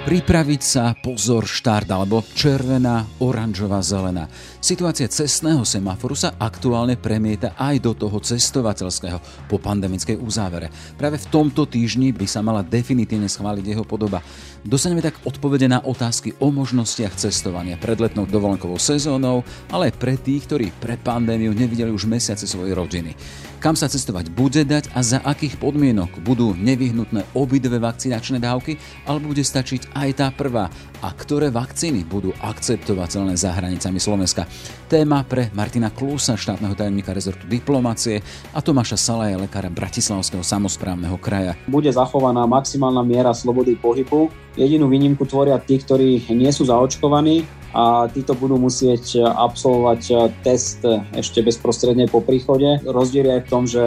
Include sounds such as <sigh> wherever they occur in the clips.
Pripraviť sa, pozor, štart alebo červená, oranžová, zelená. Situácia cestného semaforu sa aktuálne premieta aj do toho cestovateľského po pandemickej uzávere. Práve v tomto týždni by sa mala definitívne schváliť jeho podoba. Dostaneme tak odpovede na otázky o možnostiach cestovania pred letnou dovolenkovou sezónou, ale aj pre tých, ktorí pred pandémiou nevideli už mesiace svojej rodiny. Kam sa cestovať bude dať a za akých podmienok budú nevyhnutné obidve vakcinačné dávky, alebo bude stačiť aj tá prvá a ktoré vakcíny budú akceptovateľné za hranicami Slovenska. Téma pre Martina Klusa, štátneho tajomníka rezortu diplomácie a Tomáša Salaja, lekára Bratislavského samozprávneho kraja. Bude zachovaná maximálna miera slobody pohybu. Jedinú výnimku tvoria tí, ktorí nie sú zaočkovaní, a títo budú musieť absolvovať eh, test ešte bezprostredne po príchode. Rozdiel je v tom, že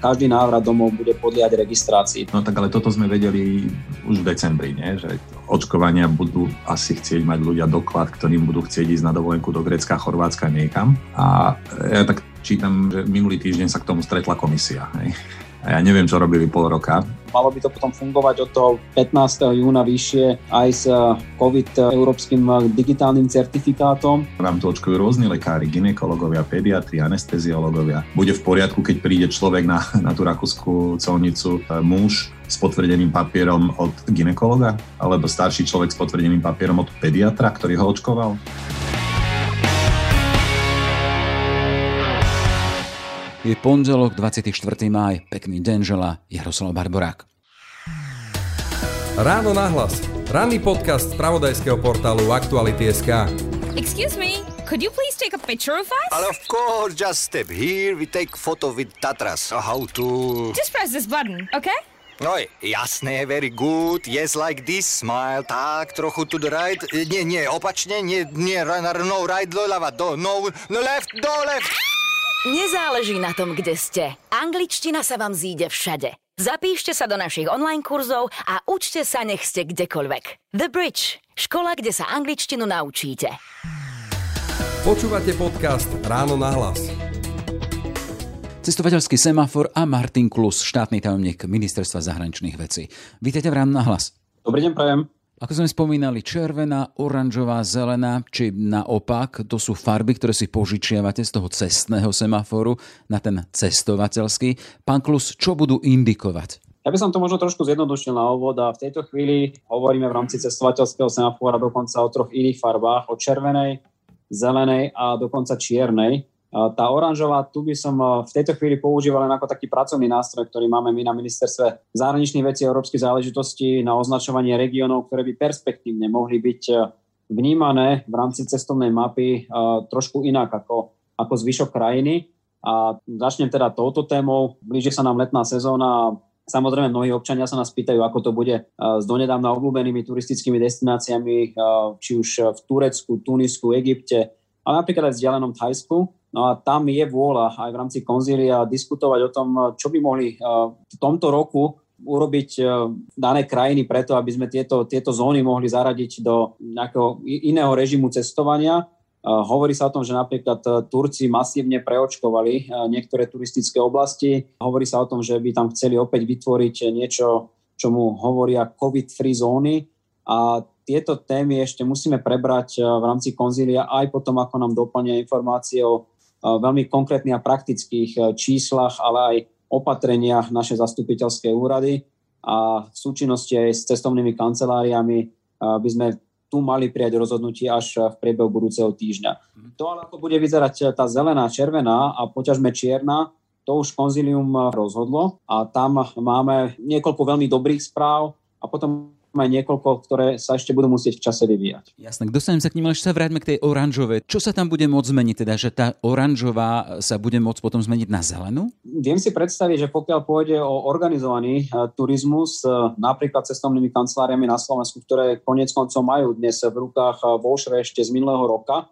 každý návrat domov bude podliať registrácii. No tak ale toto sme vedeli už v decembri, nie? že očkovania budú asi chcieť mať ľudia doklad, ktorým budú chcieť ísť na dovolenku do Grecka, Chorvátska, niekam. A ja tak čítam, že minulý týždeň sa k tomu stretla komisia. Hej. A ja neviem, čo robili pol roka. Malo by to potom fungovať od toho 15. júna vyššie aj s eh, COVID európskym eh, digitálnym certifikátom. Nám to očkujú rôzni lekári, ginekologovia, pediatri, anesteziológovia. Bude v poriadku, keď príde človek na, na tú rakúskú colnicu, eh, muž s potvrdeným papierom od ginekologa, alebo starší človek s potvrdeným papierom od pediatra, ktorý ho očkoval? Je pondelok 24. máj. Pekný deň žela Jaroslav Barborák. Ráno nahlas. Ranný podcast z pravodajského portálu Aktuality.sk Excuse me, could you please take a picture of us? But of course, just step here, we take photo with Tatras. How to... Just press this button, okay? Oj, jasné, very good. Yes, like this, smile. Tak, trochu to the right. Nie, nie, opačne, nie, nie, no, right, do ľava, do, no, no left, do left. Nezáleží na tom, kde ste. Angličtina sa vám zíde všade. Zapíšte sa do našich online kurzov a učte sa, nech ste kdekoľvek. The Bridge. Škola, kde sa angličtinu naučíte. Počúvate podcast Ráno na hlas. Cestovateľský semafor a Martin Klus, štátny tajomník Ministerstva zahraničných vecí. Vítejte v Ráno na hlas. Dobrý deň, prajem. Ako sme spomínali, červená, oranžová, zelená, či naopak, to sú farby, ktoré si požičiavate z toho cestného semaforu na ten cestovateľský. Pán Klus, čo budú indikovať? Ja by som to možno trošku zjednodušil na úvod a v tejto chvíli hovoríme v rámci cestovateľského semafóra dokonca o troch iných farbách, o červenej, zelenej a dokonca čiernej. Tá oranžová, tu by som v tejto chvíli používal len ako taký pracovný nástroj, ktorý máme my na ministerstve zahraničných vecí a európskych záležitostí na označovanie regiónov, ktoré by perspektívne mohli byť vnímané v rámci cestovnej mapy trošku inak ako, ako zvyšok krajiny. A začnem teda touto témou. Blíži sa nám letná sezóna Samozrejme, mnohí občania sa nás pýtajú, ako to bude s donedávna obľúbenými turistickými destináciami, či už v Turecku, Tunisku, Egypte, ale napríklad aj v vzdialenom Thajsku. No a tam je vôľa aj v rámci konzília diskutovať o tom, čo by mohli eh, v tomto roku urobiť eh, dané krajiny preto, aby sme tieto, tieto zóny mohli zaradiť do nejakého iného režimu cestovania. Eh, hovorí sa o tom, že napríklad Turci masívne preočkovali niektoré turistické oblasti. Hovorí sa o tom, že by tam chceli opäť vytvoriť niečo, čo mu hovoria COVID-free zóny. A tieto témy ešte musíme prebrať v rámci konzília aj potom, ako nám doplnia informácie o veľmi konkrétnych a praktických e, číslach, ale aj opatreniach naše zastupiteľské úrady a v súčinnosti aj s cestovnými kanceláriami e, by sme tu mali prijať rozhodnutie až v priebehu budúceho týždňa. Mhm. To ale ako bude vyzerať tá zelená, červená a poťažme čierna, to už konzilium rozhodlo a tam máme niekoľko veľmi dobrých správ a potom aj niekoľko, ktoré sa ešte budú musieť v čase vyvíjať. Jasné, dostanem sa k ním, ale ešte sa vráťme k tej oranžovej. Čo sa tam bude môcť zmeniť, teda, že tá oranžová sa bude môcť potom zmeniť na zelenú? Viem si predstaviť, že pokiaľ pôjde o organizovaný uh, turizmus, uh, napríklad cestovnými kanceláriami na Slovensku, ktoré konec koncov majú dnes v rukách Volšre ešte z minulého roka,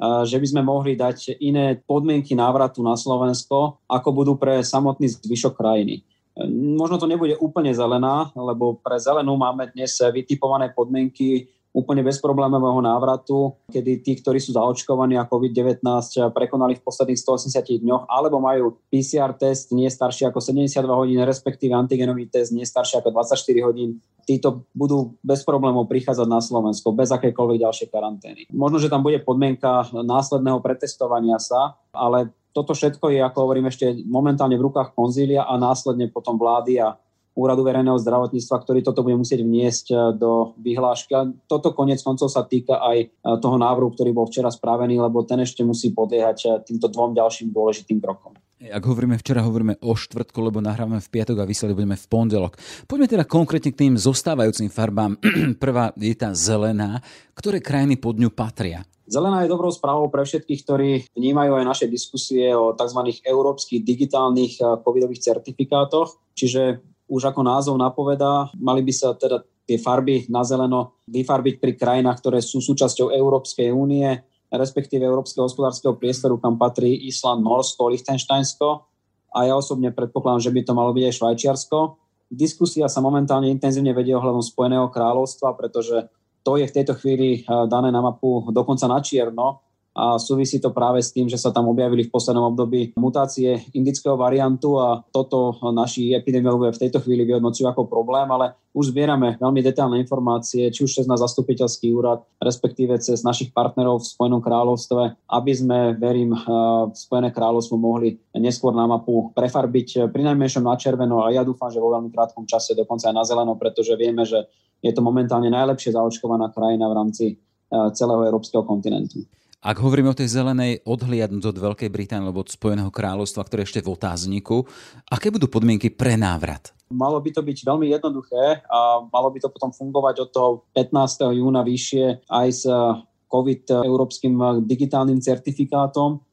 že by sme mohli dať iné podmienky návratu na Slovensko, ako budú pre samotný zvyšok krajiny. Možno to nebude úplne zelená, lebo pre zelenú máme dnes vytipované podmienky úplne bezproblémového návratu, kedy tí, ktorí sú zaočkovaní a COVID-19 prekonali v posledných 180 dňoch, alebo majú PCR test nie starší ako 72 hodín, respektíve antigenový test nie starší ako 24 hodín. títo budú bez problémov prichádzať na Slovensko, bez akékoľvek ďalšej karantény. Možno, že tam bude podmienka následného pretestovania sa, ale toto všetko je, ako hovorím, ešte momentálne v rukách konzília a následne potom vlády a úradu verejného zdravotníctva, ktorý toto bude musieť vniesť e, do vyhlášky. A toto konec koncov sa týka aj e, toho návrhu, ktorý bol včera spravený, lebo ten ešte musí podliehať e, týmto dvom ďalším dôležitým krokom. Ak hovoríme včera, hovoríme o štvrtku, lebo nahrávame v piatok a vysielať budeme v pondelok. Poďme teda konkrétne k tým zostávajúcim farbám. <clears throat> Prvá je tá zelená. Ktoré krajiny pod ňu patria? Zelená je dobrou správou pre všetkých, ktorí vnímajú aj naše diskusie o tzv. európskych digitálnych covidových certifikátoch. Čiže už ako názov napovedá, mali by sa teda tie farby na zeleno vyfarbiť pri krajinách, ktoré sú súčasťou Európskej únie, respektíve Európskeho hospodárskeho priestoru, kam patrí Island, Norsko, Liechtensteinsko a ja osobne predpokladám, že by to malo byť aj Švajčiarsko. Diskusia sa momentálne intenzívne vedie ohľadom Spojeného kráľovstva, pretože to je v tejto chvíli eh, dané na mapu dokonca na čierno a súvisí to práve s tým, že sa tam objavili v poslednom období mutácie indického variantu a toto naši epidemiológovia v tejto chvíli vyhodnocujú ako problém, ale už zbierame veľmi detailné informácie, či už cez na zastupiteľský úrad, respektíve cez našich partnerov v Spojenom kráľovstve, aby sme, verím, eh, Spojené kráľovstvo mohli neskôr na mapu prefarbiť pri najmenšom na červeno a ja dúfam, že vo veľmi krátkom čase dokonca aj na zeleno, pretože vieme, že je to momentálne najlepšie zaočkovaná krajina v rámci eh, celého európskeho kontinentu. Ak hovoríme o tej zelenej, odhliadnúť od Veľkej Británie alebo od Spojeného kráľovstva, ktoré ešte v otázniku, aké budú podmienky pre návrat? Malo by to byť veľmi jednoduché a malo by to potom fungovať od toho 15. júna vyššie aj s COVID európskym digitálnym certifikátom,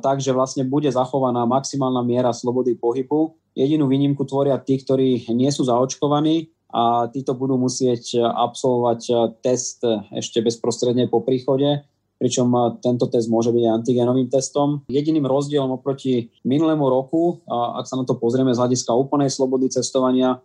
takže vlastne bude zachovaná maximálna miera slobody pohybu. Jedinú výnimku tvoria tí, ktorí nie sú zaočkovaní a títo budú musieť absolvovať test ešte bezprostredne po príchode pričom tento test môže byť antigenovým testom. Jediným rozdielom oproti minulému roku, ak sa na to pozrieme z hľadiska úplnej slobody cestovania,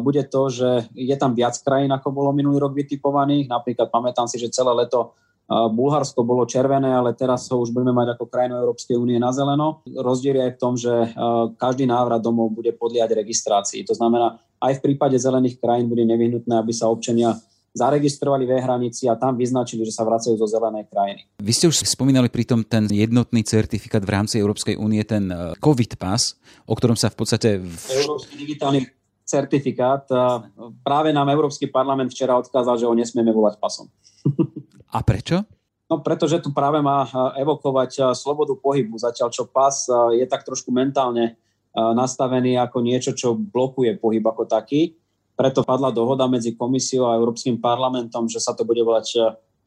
bude to, že je tam viac krajín, ako bolo minulý rok vytipovaných. Napríklad pamätám si, že celé leto Bulharsko bolo červené, ale teraz ho už budeme mať ako krajinu Európskej únie na zeleno. Rozdiel je aj v tom, že každý návrat domov bude podliať registrácii. To znamená, aj v prípade zelených krajín bude nevyhnutné, aby sa občania zaregistrovali v hranici a tam vyznačili, že sa vracajú zo zelenej krajiny. Vy ste už spomínali pritom ten jednotný certifikát v rámci Európskej únie, ten e, COVID pas, o ktorom sa v podstate... Európsky digitálny certifikát. Práve nám Európsky parlament včera odkázal, že ho nesmieme volať pasom. A prečo? No pretože tu práve má e, evokovať e, slobodu pohybu, zatiaľ čo pas je tak trošku mentálne nastavený ako niečo, čo blokuje pohyb ako taký. Preto padla dohoda medzi komisiou a Európskym parlamentom, že sa to bude volať e,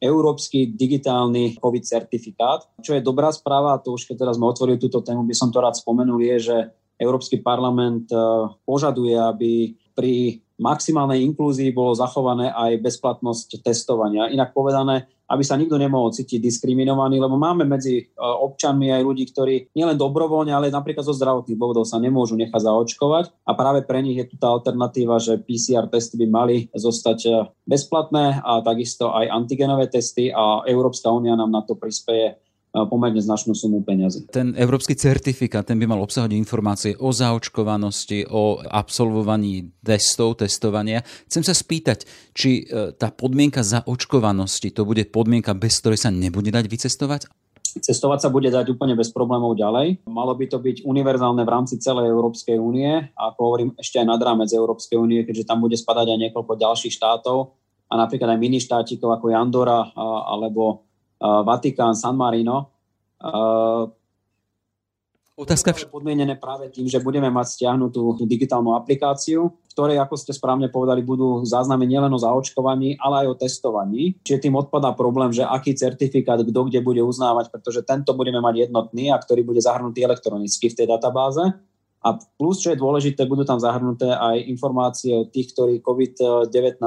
Európsky digitálny COVID certifikát. Čo je dobrá správa, a to už keď teraz sme otvorili túto tému, by som to rád spomenul, je, že Európsky parlament e, požaduje, aby pri maximálnej inklúzii bolo zachované aj bezplatnosť testovania. Inak povedané, aby sa nikto nemohol cítiť diskriminovaný, lebo máme medzi e, občanmi aj ľudí, ktorí nielen dobrovoľne, ale napríklad zo zdravotných dôvodov sa nemôžu nechať zaočkovať a práve pre nich je tu tá alternatíva, že PCR testy by mali zostať e, bezplatné a takisto aj antigenové testy a Európska únia nám na to prispieje pomerne značnú sumu peniazy. Ten európsky certifikát, ten by mal obsahovať informácie o zaočkovanosti, o absolvovaní testov, testovania. Chcem sa spýtať, či e, tá podmienka zaočkovanosti, to bude podmienka, bez ktorej sa nebude dať vycestovať? Cestovať sa bude dať úplne bez problémov ďalej. Malo by to byť univerzálne v rámci celej Európskej únie a ako hovorím ešte aj nad rámec Európskej únie, keďže tam bude spadať aj niekoľko ďalších štátov a napríklad aj mini štátikov ako Jandora alebo Vatikán, San Marino. Otázka vš- podmienené práve tým, že budeme mať stiahnutú digitálnu aplikáciu, v ktorej, ako ste správne povedali, budú záznamy nielen o zaočkovaní, ale aj o testovaní. Čiže tým odpadá problém, že aký certifikát kto kde bude uznávať, pretože tento budeme mať jednotný a ktorý bude zahrnutý elektronicky v tej databáze. A plus, čo je dôležité, budú tam zahrnuté aj informácie o tých, ktorí COVID-19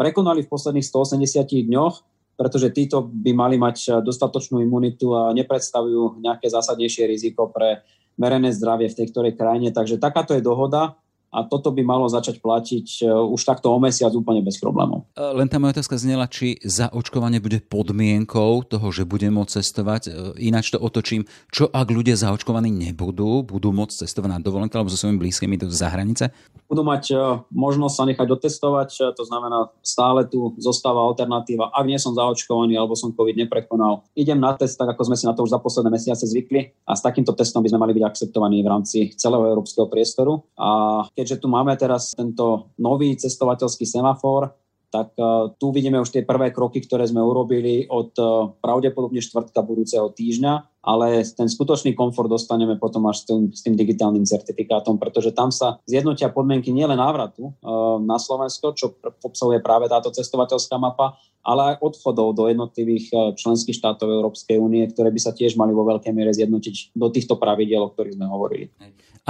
prekonali v posledných 180 dňoch pretože títo by mali mať eh, dostatočnú imunitu a nepredstavujú nejaké zásadnejšie riziko pre verejné zdravie v tej ktorej krajine. Takže takáto je dohoda a toto by malo začať platiť e, už takto o mesiac úplne bez problémov. E, len tá moja otázka znela, či zaočkovanie bude podmienkou toho, že bude môcť cestovať. Ináč to otočím, čo ak ľudia zaočkovaní nebudú, budú môcť cestovať na dovolenku alebo so svojimi blízkymi do zahranice? Budú mať možnosť sa nechať dotestovať, to znamená stále tu zostáva alternatíva. Ak nie som zaočkovaný alebo som COVID neprekonal, idem na test, tak ako sme si na to už za posledné mesiace zvykli a s takýmto testom by sme mali byť akceptovaní v rámci celého európskeho priestoru. A keďže tu máme teraz tento nový cestovateľský semafor, tak uh, tu vidíme už tie prvé kroky, ktoré sme urobili od uh, pravdepodobne štvrtka budúceho týždňa, ale ten skutočný komfort dostaneme potom až s tým, s tým digitálnym certifikátom, pretože tam sa zjednotia podmienky nielen návratu uh, na Slovensko, čo obsahuje práve táto cestovateľská mapa, ale aj odchodov do jednotlivých členských štátov Európskej únie, ktoré by sa tiež mali vo veľkej miere zjednotiť do týchto pravidiel, o ktorých sme hovorili.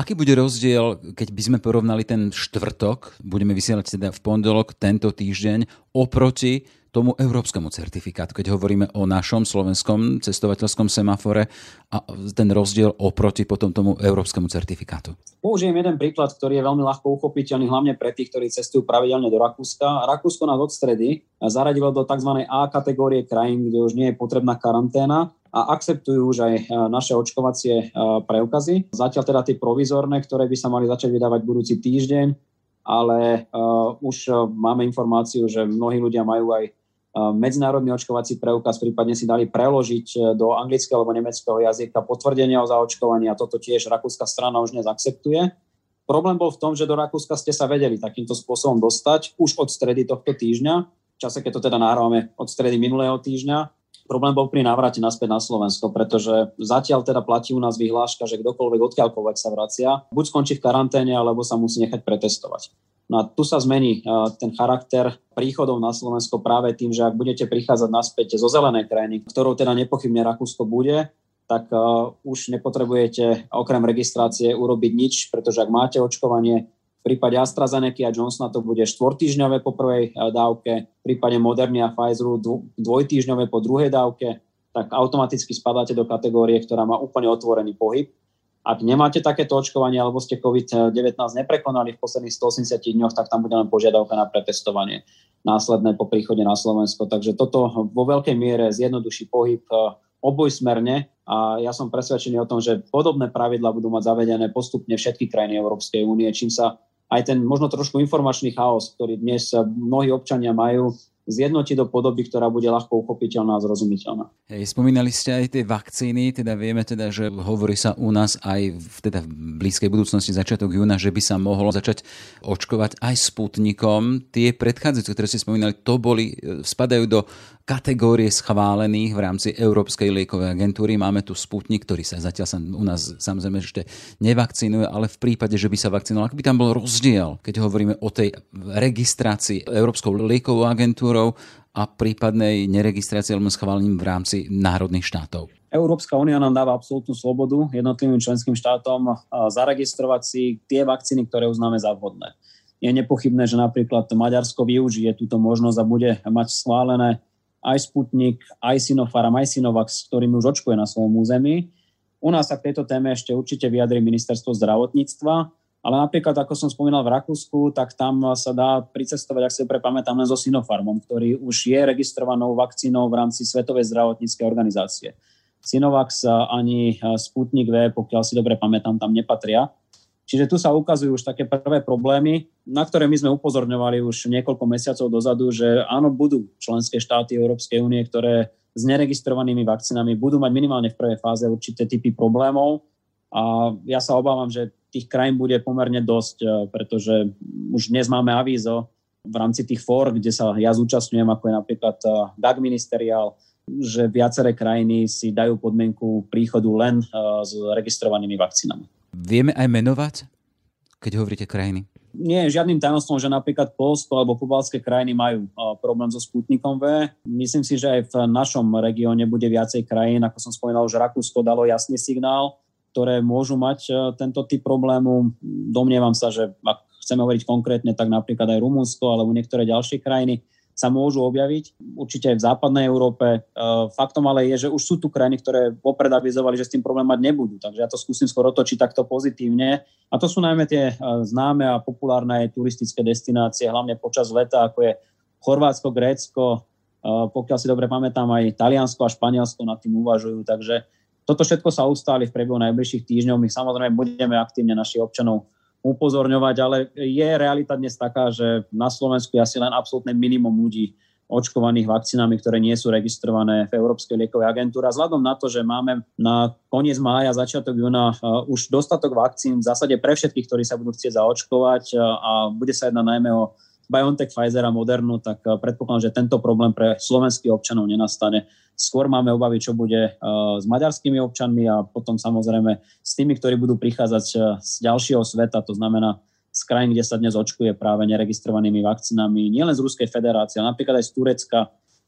Aký bude rozdiel, keď by sme porovnali ten štvrtok, budeme vysielať teda v pondelok tento týždeň, oproti tomu európskemu certifikátu, keď hovoríme o našom slovenskom cestovateľskom semafore a ten rozdiel oproti potom tomu európskemu certifikátu? Použijem jeden príklad, ktorý je veľmi ľahko uchopiteľný, hlavne pre tých, ktorí cestujú pravidelne do Rakúska. Rakúsko nás od stredy zaradilo do tzv. A kategórie krajín, kde už nie je potrebná karanténa a akceptujú už aj e, naše očkovacie e, preukazy. Zatiaľ teda tie provizorné, ktoré by sa mali začať vydávať budúci týždeň, ale uh, už máme informáciu, že mnohí ľudia majú aj medzinárodný očkovací preukaz, prípadne si dali preložiť do anglického alebo nemeckého jazyka potvrdenie o zaočkovaní a toto tiež rakúska strana už dnes akceptuje. Problém bol v tom, že do Rakúska ste sa vedeli takýmto spôsobom dostať už od stredy tohto týždňa, v čase, keď to teda nahrávame od stredy minulého týždňa, Problém bol pri návrate naspäť na Slovensko, pretože zatiaľ teda platí u nás vyhláška, že kdokoľvek odkiaľkoľvek sa vracia, buď skončí v karanténe, alebo sa musí nechať pretestovať. No a tu sa zmení ten charakter príchodov na Slovensko práve tým, že ak budete prichádzať naspäť zo zelenej krajiny, ktorou teda nepochybne Rakúsko bude, tak uh, už nepotrebujete okrem registrácie urobiť nič, pretože ak máte očkovanie, v prípade AstraZeneca a Johnsona to bude štvortýžňové po prvej eh, dávke, v prípade Moderny a Pfizeru dvojtýžňové po druhej dávke, tak automaticky spadáte do kategórie, ktorá má úplne otvorený pohyb. Ak nemáte takéto očkovanie alebo ste COVID-19 neprekonali v posledných 180 dňoch, tak tam bude len požiadavka na pretestovanie následné po príchode na Slovensko. Takže toto vo veľkej miere zjednoduší pohyb eh, obojsmerne a ja som presvedčený o tom, že podobné pravidla budú mať zavedené postupne všetky krajiny Európskej únie, čím sa aj ten možno trošku informačný chaos, ktorý dnes mnohí občania majú, zjednotiť do podoby, ktorá bude ľahko uchopiteľná a zrozumiteľná. Hej, spomínali ste aj tie vakcíny, teda vieme teda, že hovorí sa u nás aj v, teda v blízkej budúcnosti začiatok júna, že by sa mohlo začať očkovať aj sputnikom. Tie predchádzajúce, ktoré ste spomínali, to boli, e, spadajú do kategórie schválených v rámci Európskej liekovej agentúry. Máme tu Sputnik, ktorý sa zatiaľ sa u nás samozrejme ešte nevakcinuje, ale v prípade, že by sa vakcinoval, ak by tam bol rozdiel, keď hovoríme o tej registrácii Európskou liekovou agentúrou a prípadnej neregistrácii alebo schválením v rámci národných štátov. Európska únia nám dáva absolútnu slobodu jednotlivým členským štátom zaregistrovať si tie vakcíny, ktoré uznáme za vhodné. Je nepochybné, že napríklad Maďarsko využije túto možnosť a bude mať schválené aj Sputnik, aj Sinopharm, aj Sinovac, s ktorými už očkuje na svojom území. U nás sa k tejto téme ešte určite vyjadrí ministerstvo zdravotníctva, ale napríklad, ako som spomínal v Rakúsku, tak tam sa dá pricestovať, ak si prepamätám, len so Sinopharmom, ktorý už je registrovanou vakcínou v rámci Svetovej zdravotníckej organizácie. Sinovax ani Sputnik V, pokiaľ si dobre pamätám, tam nepatria. Čiže tu sa ukazujú už také prvé problémy, na ktoré my sme upozorňovali už niekoľko mesiacov dozadu, že áno, budú členské štáty Európskej únie, ktoré s neregistrovanými vakcínami budú mať minimálne v prvej fáze určité typy problémov. A ja sa obávam, že tých krajín bude pomerne dosť, e, pretože už dnes máme avízo v rámci tých fór, kde sa ja zúčastňujem, ako je napríklad e, DAG Ministerial, že viaceré krajiny si dajú podmienku príchodu len e, s registrovanými vakcínami. Vieme aj menovať, keď hovoríte krajiny? Nie žiadnym tajomstvom, že napríklad Polsko alebo pobalské krajiny majú problém so Sputnikom V. Myslím si, že aj v našom regióne bude viacej krajín. Ako som spomínal, že Rakúsko dalo jasný signál, ktoré môžu mať tento typ problému. Domnievam sa, že ak chceme hovoriť konkrétne, tak napríklad aj Rumunsko alebo niektoré ďalšie krajiny sa môžu objaviť. Určite aj v západnej Európe. Faktom ale je, že už sú tu krajiny, ktoré vopred avizovali, že s tým problém mať nebudú. Takže ja to skúsim skôr otočiť takto pozitívne. A to sú najmä tie známe a populárne turistické destinácie, hlavne počas leta, ako je Chorvátsko, Grécko, pokiaľ si dobre pamätám, aj Taliansko a Španielsko nad tým uvažujú. Takže toto všetko sa ustáli v priebehu najbližších týždňov. My samozrejme budeme aktívne našich občanov upozorňovať, ale je realita dnes taká, že na Slovensku je asi len absolútne minimum ľudí očkovaných vakcínami, ktoré nie sú registrované v Európskej liekovej agentúre. A vzhľadom na to, že máme na koniec mája, začiatok júna uh, už dostatok vakcín v zásade pre všetkých, ktorí sa budú chcieť zaočkovať uh, a bude sa jednať najmä o BioNTech, Pfizer a Modernu, tak eh, predpokladám, že tento problém pre slovenských občanov nenastane. Skôr máme obavy, čo bude eh, s maďarskými občanmi a potom samozrejme s tými, ktorí budú prichádzať eh, z ďalšieho sveta, to znamená z krajín, kde sa dnes očkuje práve neregistrovanými vakcínami, nielen z Ruskej federácie, ale napríklad aj z Turecka,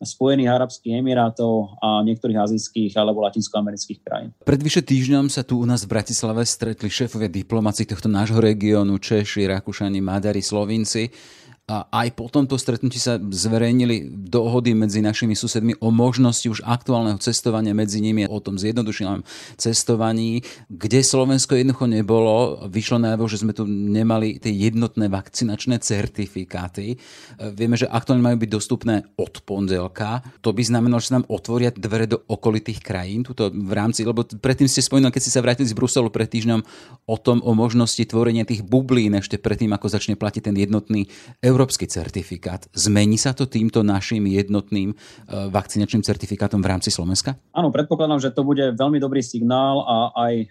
Spojených Arabských Emirátov a niektorých azijských alebo latinskoamerických krajín. Pred vyše týždňom sa tu u nás v Bratislave stretli šéfovia diplomácií tohto nášho regiónu, Češi, Rakúšani, Maďari, Slovinci a aj po tomto stretnutí sa zverejnili dohody medzi našimi susedmi o možnosti už aktuálneho cestovania medzi nimi, o tom zjednodušenom cestovaní, kde Slovensko jednoducho nebolo. Vyšlo najavo, že sme tu nemali tie jednotné vakcinačné certifikáty. Vieme, že aktuálne majú byť dostupné od pondelka. To by znamenalo, že sa nám otvoria dvere do okolitých krajín, tuto v rámci, lebo predtým ste spomínali, keď ste sa vrátili z Bruselu pred týždňom, o tom, o možnosti tvorenia tých bublín ešte predtým, ako začne platiť ten jednotný európsky certifikát. Zmení sa to týmto našim jednotným e, vakcinačným certifikátom v rámci Slovenska? Áno, predpokladám, že to bude veľmi dobrý signál a aj e,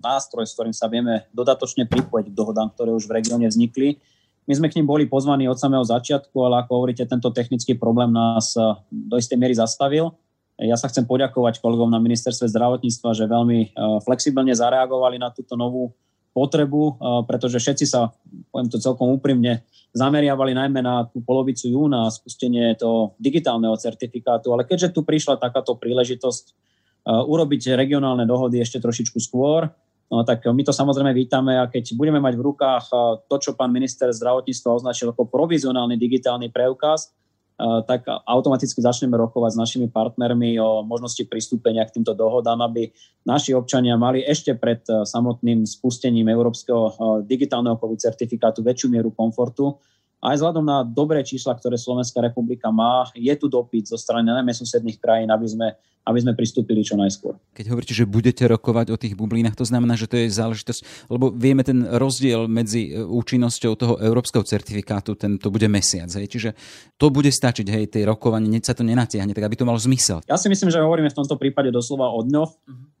nástroj, s ktorým sa vieme dodatočne pripojiť k dohodám, ktoré už v regióne vznikli. My sme k ním boli pozvaní od samého začiatku, ale ako hovoríte, tento technický problém nás e, do istej miery zastavil. Ja sa chcem poďakovať kolegom na ministerstve zdravotníctva, že veľmi flexibilne zareagovali na túto novú potrebu, pretože všetci sa, poviem to celkom úprimne, zameriavali najmä na tú polovicu júna spustenie toho digitálneho certifikátu, ale keďže tu prišla takáto príležitosť uh, urobiť regionálne dohody ešte trošičku skôr, no, tak my to samozrejme vítame a keď budeme mať v rukách uh, to, čo pán minister zdravotníctva označil ako provizionálny digitálny preukaz, tak automaticky začneme rokovať s našimi partnermi o možnosti pristúpenia k týmto dohodám, aby naši občania mali ešte pred samotným spustením európskeho digitálneho COVID certifikátu väčšiu mieru komfortu aj vzhľadom na dobré čísla, ktoré Slovenská republika má, je tu dopyt zo strany najmä susedných krajín, aby sme, aby sme pristúpili čo najskôr. Keď hovoríte, že budete rokovať o tých bublinách, to znamená, že to je záležitosť, lebo vieme ten rozdiel medzi e, účinnosťou toho európskeho certifikátu, ten to bude mesiac. Hej. Čiže to bude stačiť, hej, tie rokovanie, sa to nenatiahne, tak aby to malo zmysel. Ja si myslím, že hovoríme v tomto prípade doslova o dňoch.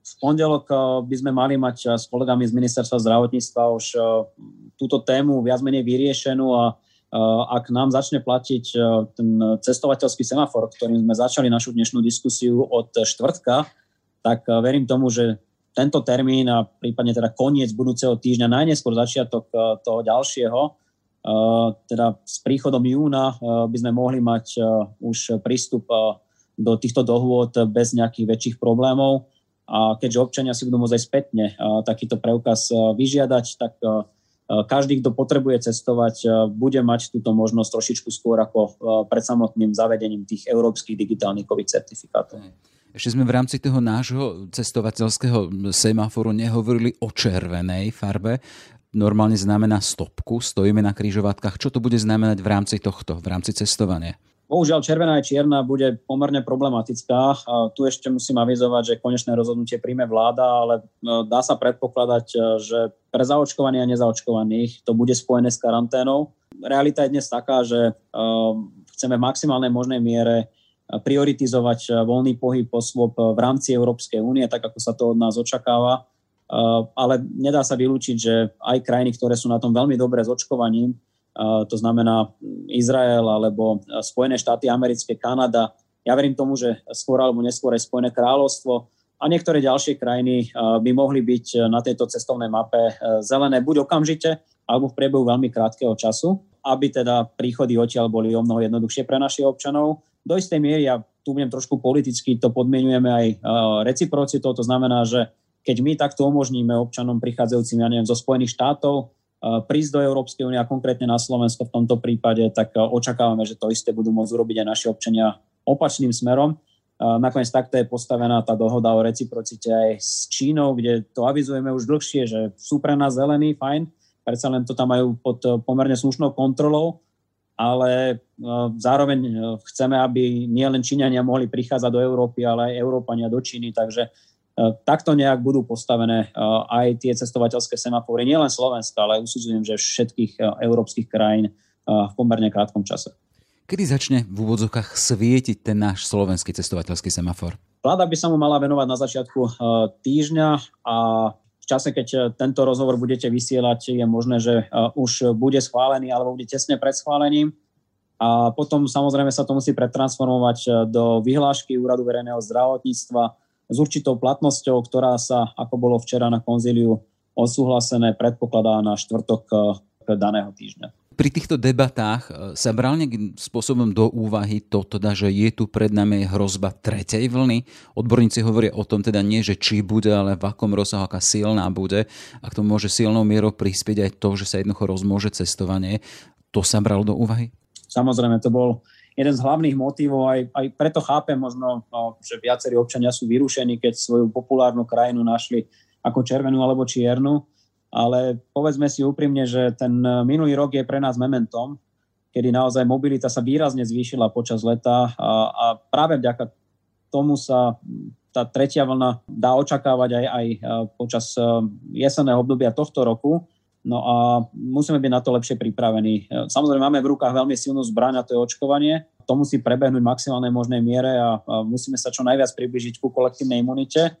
V pondelok e, by sme mali mať e, s kolegami z ministerstva zdravotníctva už túto tému viac menej vyriešenú a ak nám začne platiť eh, ten cestovateľský semafor, ktorým sme začali našu dnešnú diskusiu od štvrtka, tak eh, verím tomu, že tento termín a prípadne teda koniec budúceho týždňa, najneskôr začiatok toho ďalšieho, teda s príchodom júna by sme mohli mať už prístup do týchto dohôd bez nejakých väčších problémov. A keďže občania si budú môcť aj spätne takýto preukaz vyžiadať, tak Eh, každý, kto potrebuje cestovať, eh, bude mať túto možnosť trošičku skôr ako eh, pred samotným zavedením tých európskych digitálnych COVID certifikátov. Ešte sme v rámci toho nášho cestovateľského semaforu nehovorili o červenej farbe. Normálne znamená stopku, stojíme na krížovatkách. Čo to bude znamenať v rámci tohto, v rámci cestovania? Bohužiaľ, červená aj čierna bude pomerne problematická. Tu ešte musím avizovať, že konečné rozhodnutie príjme vláda, ale e, dá sa predpokladať, e, že pre zaočkovaných a nezaočkovaných to bude spojené s karanténou. Realita je dnes taká, že e, chceme v maximálnej možnej miere prioritizovať voľný pohyb osôb v rámci Európskej únie, tak ako sa to od nás očakáva. Ale nedá sa vylúčiť, že aj krajiny, ktoré sú na tom veľmi dobre s očkovaním, to znamená Izrael alebo Spojené štáty americké, Kanada. Ja verím tomu, že skôr alebo neskôr aj Spojené kráľovstvo a niektoré ďalšie krajiny by mohli byť na tejto cestovnej mape e, zelené buď okamžite, alebo v priebehu veľmi krátkeho času, aby teda príchody odtiaľ boli o mnoho jednoduchšie pre našich občanov. Do istej miery, ja tu budem trošku politicky, to podmienujeme aj e, reciprocitou, to znamená, že keď my takto umožníme občanom prichádzajúcim, ja neviem, zo Spojených štátov, prísť do Európskej únie a konkrétne na Slovensko v tomto prípade, tak očakávame, že to isté budú môcť urobiť aj naši občania opačným smerom. Nakoniec takto je postavená tá dohoda o reciprocite aj s Čínou, kde to avizujeme už dlhšie, že sú pre nás zelení, fajn, predsa len to tam majú pod pomerne slušnou kontrolou, ale zároveň chceme, aby nielen Číňania mohli prichádzať do Európy, ale aj Európania do Číny, takže takto nejak budú postavené aj tie cestovateľské semafory, nielen Slovenska, ale usudzujem, že všetkých európskych krajín v pomerne krátkom čase. Kedy začne v úvodzovkách svietiť ten náš slovenský cestovateľský semafor? Vláda by sa mu mala venovať na začiatku týždňa a v čase, keď tento rozhovor budete vysielať, je možné, že už bude schválený alebo bude tesne pred schválením. A potom samozrejme sa to musí pretransformovať do vyhlášky Úradu verejného zdravotníctva, s určitou platnosťou, ktorá sa, ako bolo včera na konzíliu odsúhlasené, predpokladá na štvrtok eh, daného týždňa. Pri týchto debatách eh, sa bral nejakým spôsobom do úvahy to, teda, že je tu pred nami hrozba tretej vlny. Odborníci hovoria o tom teda nie, že či bude, ale v akom rozsahu, aká silná bude. A k tomu môže silnou mierou prispieť aj to, že sa jednoducho rozmôže cestovanie. To sa bralo do úvahy? Samozrejme, to bol jeden z hlavných motivov, aj, aj preto chápem možno, no, že viacerí občania sú vyrušení, keď svoju populárnu krajinu našli ako červenú alebo čiernu, ale povedzme si úprimne, že ten minulý rok je pre nás mementom, kedy naozaj mobilita sa výrazne zvýšila počas leta a, a práve vďaka tomu sa tá tretia vlna dá očakávať aj, aj počas jesenného obdobia tohto roku. No a musíme byť na to lepšie pripravení. Samozrejme máme v rukách veľmi silnú zbraň a to je očkovanie. To musí prebehnúť v maximálnej možnej miere a, a musíme sa čo najviac približiť ku kolektívnej imunite.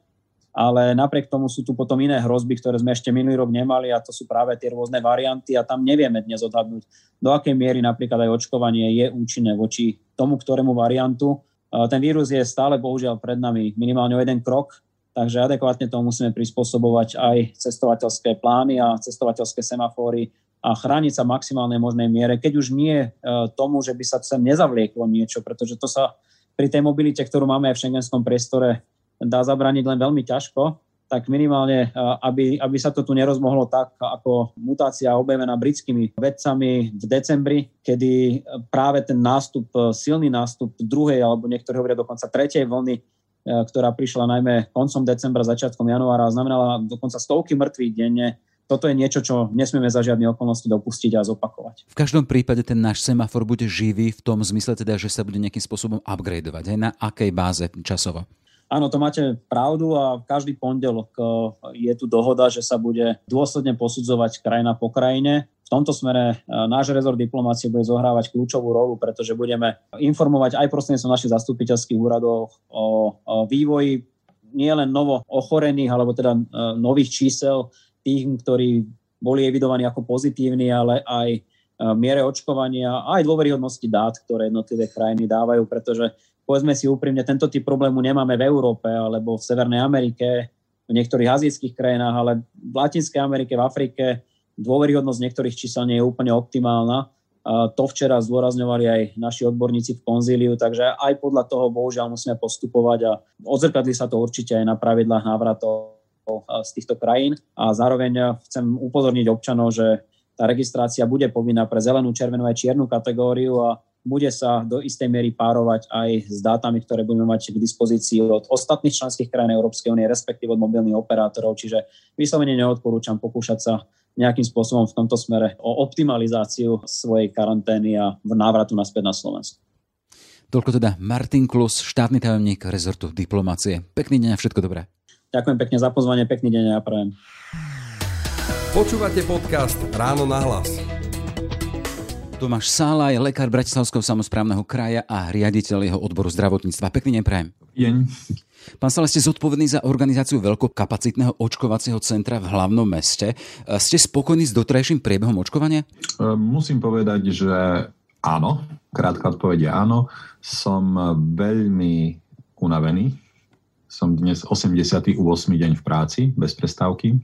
Ale napriek tomu sú tu potom iné hrozby, ktoré sme ešte minulý rok nemali a to sú práve tie rôzne varianty a tam nevieme dnes odhadnúť, do akej miery napríklad aj očkovanie je účinné voči tomu, ktorému variantu. Ten vírus je stále bohužiaľ pred nami minimálne o jeden krok Takže adekvátne tomu musíme prispôsobovať aj cestovateľské plány a cestovateľské semafóry a chrániť sa maximálnej možnej miere, keď už nie e, tomu, že by sa sem nezavlieklo niečo, pretože to sa pri tej mobilite, ktorú máme aj v šengenskom priestore, dá zabrániť len veľmi ťažko, tak minimálne, e, aby, aby sa to tu nerozmohlo tak, ako mutácia objavená britskými vedcami v decembri, kedy práve ten nástup, silný nástup druhej, alebo niektorí hovoria dokonca tretej vlny E, ktorá prišla najmä koncom decembra, začiatkom januára a znamenala dokonca stovky mŕtvych denne. Toto je niečo, čo nesmieme za žiadne okolnosti dopustiť a zopakovať. V každom prípade ten náš semafor bude živý v tom zmysle teda, že sa bude nejakým spôsobom upgradeovať. Aj na akej báze časovo? Áno, to máte pravdu a každý pondelok e, je tu dohoda, že sa bude dôsledne posudzovať krajina po krajine. V tomto smere e, náš rezort diplomácie bude zohrávať kľúčovú rolu, pretože budeme informovať aj prostredníctvom našich zastupiteľských úradov o, vývoji nielen novo ochorených, alebo teda e, nových čísel tých, ktorí boli evidovaní ako pozitívni, ale aj miere očkovania a aj dôveryhodnosti dát, ktoré jednotlivé krajiny dávajú, pretože povedzme si úprimne, tento typ problému nemáme v Európe alebo v Severnej Amerike, v niektorých azijských krajinách, ale v Latinskej Amerike, v Afrike dôveryhodnosť niektorých čísel nie je úplne optimálna. A to včera zdôrazňovali aj naši odborníci v konzíliu, takže aj podľa toho bohužiaľ musíme postupovať a odzrkadli sa to určite aj na pravidlách návratov z týchto krajín. A zároveň chcem upozorniť občanov, že tá registrácia bude povinná pre zelenú, červenú aj čiernu kategóriu a bude sa do istej miery párovať aj s dátami, ktoré budeme mať k dispozícii od ostatných členských krajín Európskej únie, respektíve od mobilných operátorov. Čiže vyslovene neodporúčam pokúšať sa nejakým spôsobom v tomto smere o optimalizáciu svojej karantény a v návratu naspäť na Slovensku. Toľko teda Martin Klus, štátny tajomník rezortu diplomácie. Pekný deň a všetko dobré. Ďakujem pekne za pozvanie, pekný deň a prajem. Počúvate podcast Ráno na hlas. Tomáš Sála je lekár Bratislavského samozprávneho kraja a riaditeľ jeho odboru zdravotníctva. Pekný deň prajem. Deň. Pán Sála, ste zodpovedný za organizáciu veľkokapacitného očkovacieho centra v hlavnom meste. Ste spokojní s dotrajším priebehom očkovania? E, musím povedať, že áno. Krátka odpoveď je áno. Som veľmi unavený. Som dnes 88. deň v práci, bez prestávky.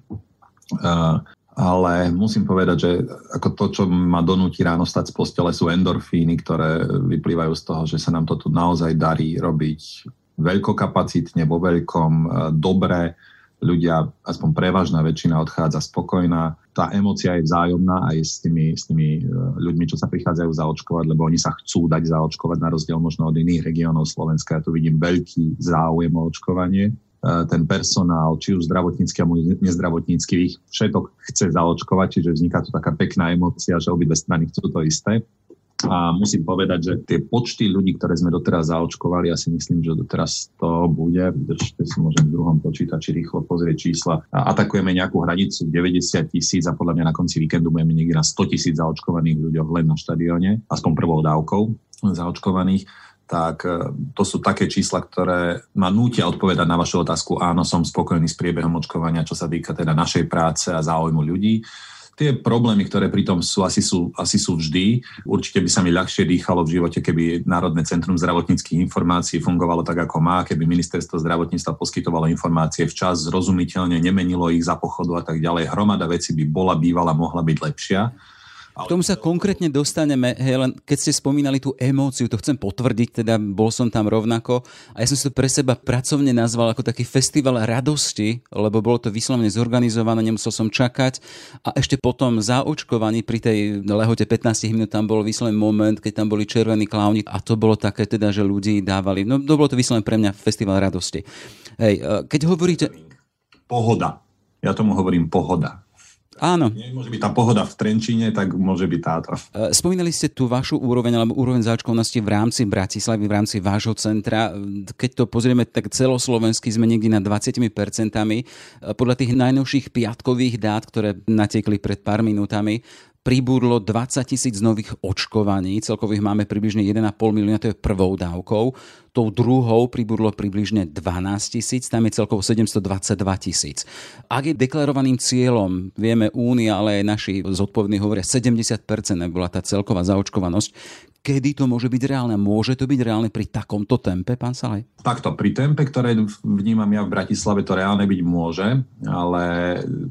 Ale musím povedať, že ako to, čo ma donúti ráno stať z postele, sú endorfíny, ktoré vyplývajú z toho, že sa nám to tu naozaj darí robiť veľkokapacitne, vo veľkom, e, dobre. ľudia, aspoň prevažná väčšina odchádza spokojná. Tá emocia je vzájomná aj s tými, s tými e, ľuďmi, čo sa prichádzajú zaočkovať, lebo oni sa chcú dať zaočkovať na rozdiel možno od iných regiónov Slovenska. Ja tu vidím veľký záujem o očkovanie. E, ten personál, či už zdravotnícky alebo nezdravotnícky, ich všetok chce zaočkovať, čiže vzniká tu taká pekná emocia, že obidve strany chcú to isté. A musím povedať, že tie počty ľudí, ktoré sme doteraz zaočkovali, ja si myslím, že doteraz to bude, ešte si môžem v druhom počítači rýchlo pozrieť čísla. A atakujeme nejakú hranicu 90 tisíc a podľa mňa na konci víkendu budeme niekde na 100 tisíc zaočkovaných ľuďoch len na štadióne, aspoň prvou dávkou zaočkovaných tak e, to sú také čísla, ktoré ma nútia odpovedať na vašu otázku. Áno, som spokojný s priebehom očkovania, čo sa týka teda našej práce a záujmu ľudí tie problémy, ktoré pritom sú asi, sú, asi sú vždy. Určite by sa mi ľahšie dýchalo v živote, keby Národné centrum zdravotníckých informácií fungovalo tak, ako má, keby ministerstvo zdravotníctva poskytovalo informácie včas, zrozumiteľne, nemenilo ich za pochodu a tak ďalej. Hromada veci by bola, bývala, mohla byť lepšia. K tomu sa konkrétne dostaneme, hej, len keď ste spomínali tú emóciu, to chcem potvrdiť, teda bol som tam rovnako a ja som si to pre seba pracovne nazval ako taký festival radosti, lebo bolo to vyslovene zorganizované, nemusel som čakať a ešte potom zaočkovaní pri tej lehote 15 minút tam bol vyslovený moment, keď tam boli červení klauni a to bolo také teda, že ľudí dávali, no to bolo to vyslovene pre mňa festival radosti. Hej, e, keď hovoríte... Pohoda. Ja tomu hovorím pohoda. Áno. Môže byť tá pohoda v Trenčine, tak môže byť táto. E, spomínali ste tú vašu úroveň alebo úroveň záčkovnosti v rámci Bratislavy, v rámci vášho centra. Keď to pozrieme, tak celoslovensky sme niekde na 20%. E, podľa tých najnovších piatkových dát, ktoré natiekli pred pár minútami, pribudlo 20 tisíc nových očkovaní, celkovo ich máme približne 1,5 milióna, to je prvou dávkou. Tou druhou pribudlo približne 12 tisíc, tam je celkovo 722 tisíc. Ak je deklarovaným cieľom, vieme Únia, ale aj naši zodpovední hovoria, 70% bola tá celková zaočkovanosť, kedy to môže byť reálne? Môže to byť reálne pri takomto tempe, pán Salaj? Takto, pri tempe, ktoré vnímam ja v Bratislave, to reálne byť môže, ale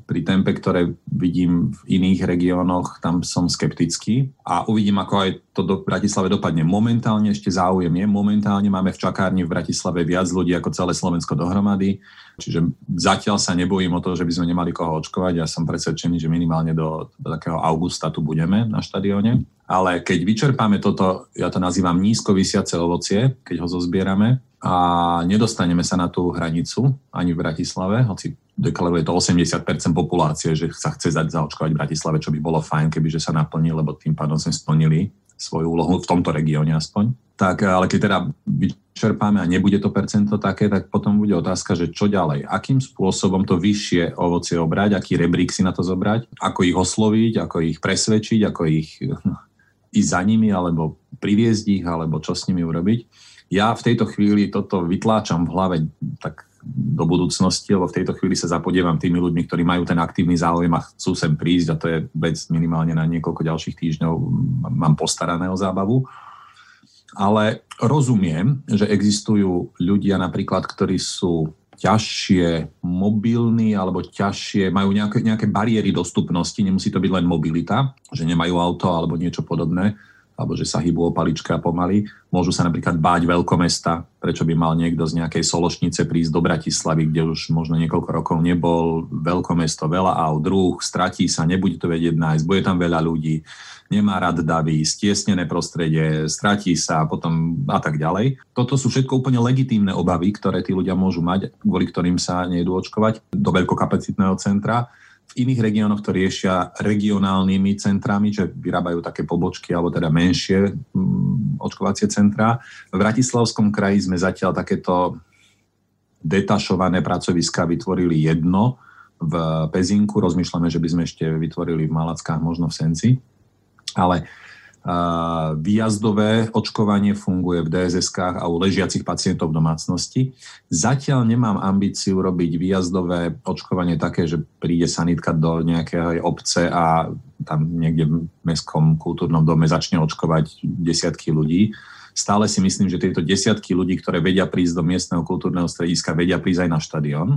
pri tempe, ktoré vidím v iných regiónoch, tam som skeptický a uvidím, ako aj to do Bratislave dopadne. Momentálne ešte záujem je, momentálne máme v čakárni v Bratislave viac ľudí ako celé Slovensko dohromady, čiže zatiaľ sa nebojím o to, že by sme nemali koho očkovať. Ja som presvedčený, že minimálne do, do takého augusta tu budeme na štadióne. Ale keď vyčerpáme toto, ja to nazývam nízko vysiace ovocie, keď ho zozbierame a nedostaneme sa na tú hranicu ani v Bratislave, hoci deklaruje to 80% populácie, že sa chce zaočkovať v Bratislave, čo by bolo fajn, keby že sa naplní, lebo tým pádom sme splnili svoju úlohu v tomto regióne aspoň. Tak, ale keď teda vyčerpáme a nebude to percento také, tak potom bude otázka, že čo ďalej. Akým spôsobom to vyššie ovocie obrať, aký rebrík si na to zobrať, ako ich osloviť, ako ich presvedčiť, ako ich <laughs> ísť za nimi, alebo priviezť ich, alebo čo s nimi urobiť. Ja v tejto chvíli toto vytláčam v hlave tak do budúcnosti, lebo v tejto chvíli sa zapodievam tými ľuďmi, ktorí majú ten aktívny záujem a chcú sem prísť a to je vec minimálne na niekoľko ďalších týždňov mám postarané o zábavu. Ale rozumiem, že existujú ľudia napríklad, ktorí sú ťažšie mobilní alebo ťažšie, majú nejaké, nejaké bariéry dostupnosti, nemusí to byť len mobilita, že nemajú auto alebo niečo podobné, alebo že sa hýbu o palička pomaly. Môžu sa napríklad báť veľkomesta, prečo by mal niekto z nejakej Sološnice prísť do Bratislavy, kde už možno niekoľko rokov nebol, veľkomesto, veľa aut, druh, stratí sa, nebude to vedieť nájsť, bude tam veľa ľudí nemá rád davy, stiesnené prostredie, stratí sa a potom a tak ďalej. Toto sú všetko úplne legitímne obavy, ktoré tí ľudia môžu mať, kvôli ktorým sa nejdú očkovať do veľkokapacitného centra. V iných regiónoch to riešia regionálnymi centrami, že vyrábajú také pobočky alebo teda menšie mm, očkovacie centra. V Bratislavskom kraji sme zatiaľ takéto detašované pracoviska vytvorili jedno v Pezinku. Rozmýšľame, že by sme ešte vytvorili v Malackách, možno v Senci. Ale uh, výjazdové očkovanie funguje v DSS-kách a u ležiacich pacientov v domácnosti. Zatiaľ nemám ambíciu robiť výjazdové očkovanie také, že príde sanitka do nejakej obce a tam niekde v mestskom kultúrnom dome začne očkovať desiatky ľudí. Stále si myslím, že tieto desiatky ľudí, ktoré vedia prísť do miestneho kultúrneho strediska, vedia prísť aj na štadión.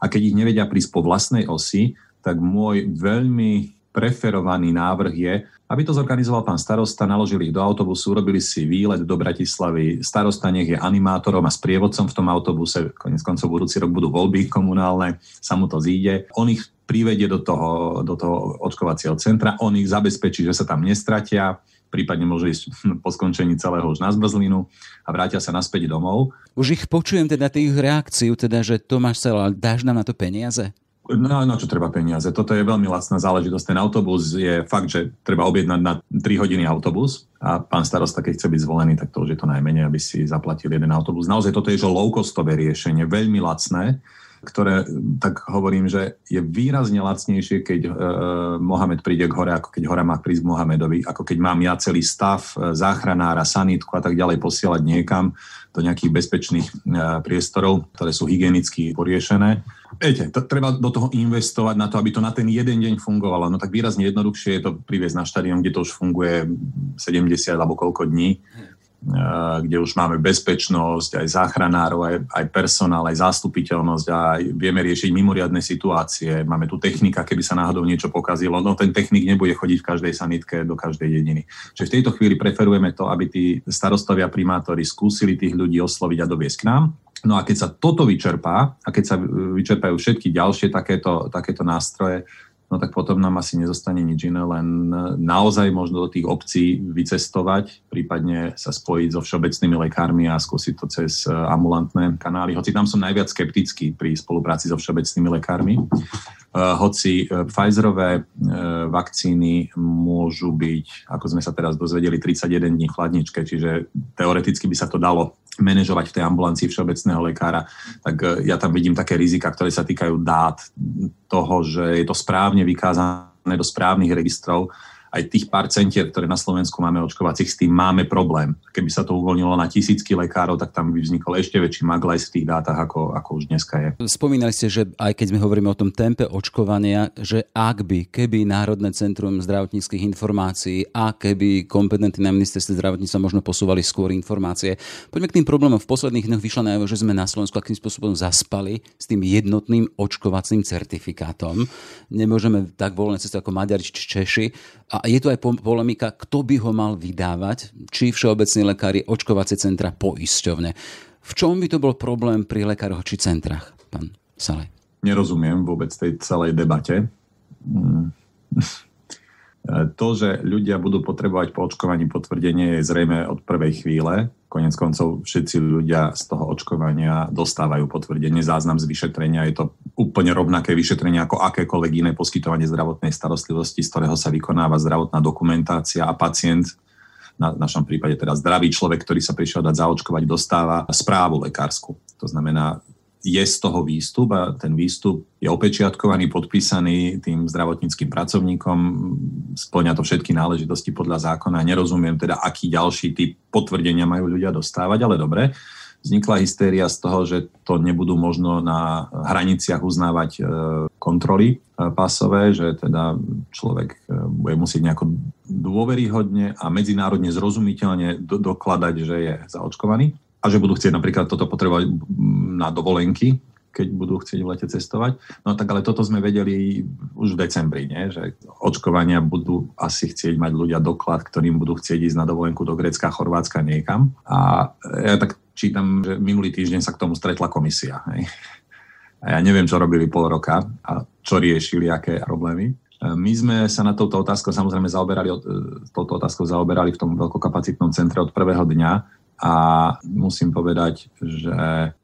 A keď ich nevedia prísť po vlastnej osi, tak môj veľmi preferovaný návrh je, aby to zorganizoval pán starosta, naložili ich do autobusu, urobili si výlet do Bratislavy. Starosta nech je animátorom a sprievodcom v tom autobuse. Konec koncov budúci rok budú voľby komunálne, sa mu to zíde. On ich privedie do toho, do toho očkovacieho centra, on ich zabezpečí, že sa tam nestratia, prípadne môže ísť <laughs> po skončení celého už na zmrzlinu a vrátia sa naspäť domov. Už ich počujem teda tých reakciu, teda, že Tomáš Sela, dáš nám na to peniaze? No, na čo treba peniaze? Toto je veľmi lacná záležitosť. Ten autobus je fakt, že treba objednať na 3 hodiny autobus a pán starosta, keď chce byť zvolený, tak to už je to najmenej, aby si zaplatil jeden autobus. Naozaj toto je že low-costové riešenie, veľmi lacné ktoré, tak hovorím, že je výrazne lacnejšie, keď e, Mohamed príde k hore, ako keď hora má prísť Mohamedovi, ako keď mám ja celý stav, e, záchranára, sanitku a tak ďalej posielať niekam do nejakých bezpečných e, priestorov, ktoré sú hygienicky poriešené Viete, to, treba do toho investovať na to, aby to na ten jeden deň fungovalo. No tak výrazne jednoduchšie je to priviesť na štadión, kde to už funguje 70 alebo koľko dní, kde už máme bezpečnosť, aj záchranárov, aj, aj personál, aj zastupiteľnosť a vieme riešiť mimoriadne situácie. Máme tu technika, keby sa náhodou niečo pokazilo. No ten technik nebude chodiť v každej sanitke do každej dediny. Čiže v tejto chvíli preferujeme to, aby tí starostovia, primátori skúsili tých ľudí osloviť a doviesť k nám No a keď sa toto vyčerpá a keď sa vyčerpajú všetky ďalšie takéto, takéto nástroje, no tak potom nám asi nezostane nič iné, len naozaj možno do tých obcí vycestovať, prípadne sa spojiť so všeobecnými lekármi a skúsiť to cez e, ambulantné kanály. Hoci tam som najviac skeptický pri spolupráci so všeobecnými lekármi. E, hoci e, Pfizerové vakcíny môžu byť, ako sme sa teraz dozvedeli, 31 dní chladničke, čiže teoreticky by sa to dalo manažovať v tej ambulancii všeobecného lekára, tak e, ja tam vidím také rizika, ktoré sa týkajú dát, toho, že je to správne vykázané do správnych registrov aj tých pár centier, ktoré na Slovensku máme očkovacích, s tým máme problém. Keby sa to uvoľnilo na tisícky lekárov, tak tam by vznikol ešte väčší maglajs v tých dátach, ako, ako už dneska je. Spomínali ste, že aj keď sme hovoríme o tom tempe očkovania, že ak by, keby Národné centrum zdravotníckých informácií a keby kompetentní na ministerstve zdravotníctva možno posúvali skôr informácie. Poďme k tým problémom. V posledných dňoch vyšlo najavo, že sme na Slovensku akým spôsobom zaspali s tým jednotným očkovacím certifikátom. Nemôžeme tak voľne cestovať ako Maďari či Češi. A je tu aj polemika, kto by ho mal vydávať, či všeobecní lekári, očkovacie centra, poisťovne. V čom by to bol problém pri lekároch či centrách, pán Salej? Nerozumiem vôbec tej celej debate. Mm. <laughs> To, že ľudia budú potrebovať po očkovaní potvrdenie, je zrejme od prvej chvíle. Konec koncov všetci ľudia z toho očkovania dostávajú potvrdenie, záznam z vyšetrenia. Je to úplne rovnaké vyšetrenie ako akékoľvek iné poskytovanie zdravotnej starostlivosti, z ktorého sa vykonáva zdravotná dokumentácia a pacient na našom prípade teda zdravý človek, ktorý sa prišiel dať zaočkovať, dostáva správu lekárskú. To znamená, je z toho výstup a ten výstup je opečiatkovaný, podpísaný tým zdravotníckým pracovníkom, splňa to všetky náležitosti podľa zákona. Nerozumiem teda, aký ďalší typ potvrdenia majú ľudia dostávať, ale dobre. Vznikla hystéria z toho, že to nebudú možno na hraniciach uznávať e, kontroly e, pásové, že teda človek e, bude musieť nejako dôveryhodne a medzinárodne zrozumiteľne dokladať, že je zaočkovaný a že budú chcieť napríklad toto potrebovať na dovolenky, keď budú chcieť v lete cestovať. No tak ale toto sme vedeli už v decembri, nie? že očkovania budú asi chcieť mať ľudia doklad, ktorým budú chcieť ísť na dovolenku do Grécka, Chorvátska, niekam. A ja tak čítam, že minulý týždeň sa k tomu stretla komisia. Hej. A ja neviem, čo robili pol roka a čo riešili, aké problémy. My sme sa na touto otázkou samozrejme zaoberali, touto otázkou zaoberali v tom veľkokapacitnom centre od prvého dňa a musím povedať, že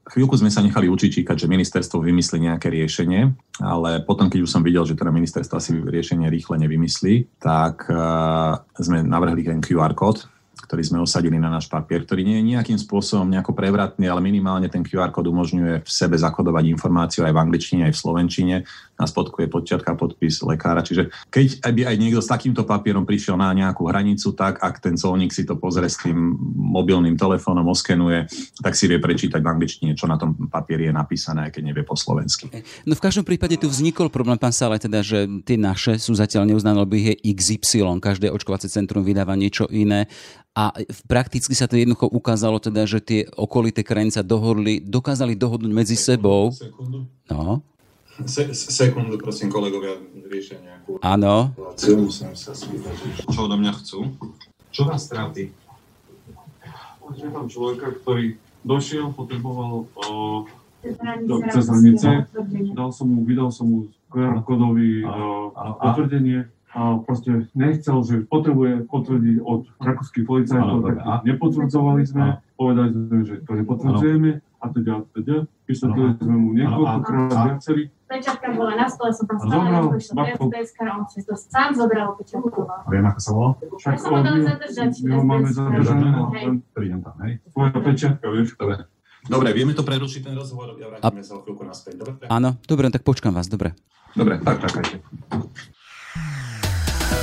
chvíľku sme sa nechali učičíkať, že ministerstvo vymyslí nejaké riešenie, ale potom, keď už som videl, že teda ministerstvo asi riešenie rýchle nevymyslí, tak uh, sme navrhli ten QR kód, ktorý sme osadili na náš papier, ktorý nie je nejakým spôsobom nejako prevratný, ale minimálne ten QR kód umožňuje v sebe zakodovať informáciu aj v angličtine, aj v slovenčine. Na spodku je podčiatka podpis lekára. Čiže keď by aj niekto s takýmto papierom prišiel na nejakú hranicu, tak ak ten colník si to pozrie s tým mobilným telefónom, oskenuje, tak si vie prečítať v angličtine, čo na tom papieri je napísané, aj keď nevie po slovensky. No v každom prípade tu vznikol problém, pán Sále, teda, že tie naše sú zatiaľ neuznané, lebo ich je XY, každé očkovacie centrum vydáva niečo iné prakticky sa to jednoducho ukázalo teda, že tie okolité krajiny sa dohodli, dokázali dohodnúť medzi sebou. No. Se, sekundu, prosím, kolegovia, riešia nejakú... Áno. Musím sa spýtať, čo odo mňa chcú. Čo vás trápi? Je tam človeka, ktorý došiel, potreboval uh, cez hranice, dal som mu, vydal som mu QR kódový potvrdenie a proste nechcel, že potrebuje potvrdiť od rakúskych policajtov, tak nepotvrdzovali sme, povedali sme, že to nepotvrdzujeme a teda, a teda. Vysvetlili sme mu niekoľkokrát viacerí. Pečiatka bola na stole, som tam stále do SBS, on si to sám zobral pečiatku. Viem, ako sa volá? Však sa ho dali zadržať. My ho máme zadržané, prídem tam, hej. Tvoja pečiatka, vieš. Dobre. Dobre, vieme to prerušiť ten rozhovor a vrátime sa o chvíľku naspäť, dobre? Áno, dobre, tak počkám vás, dobre. Dobre, tak čakajte.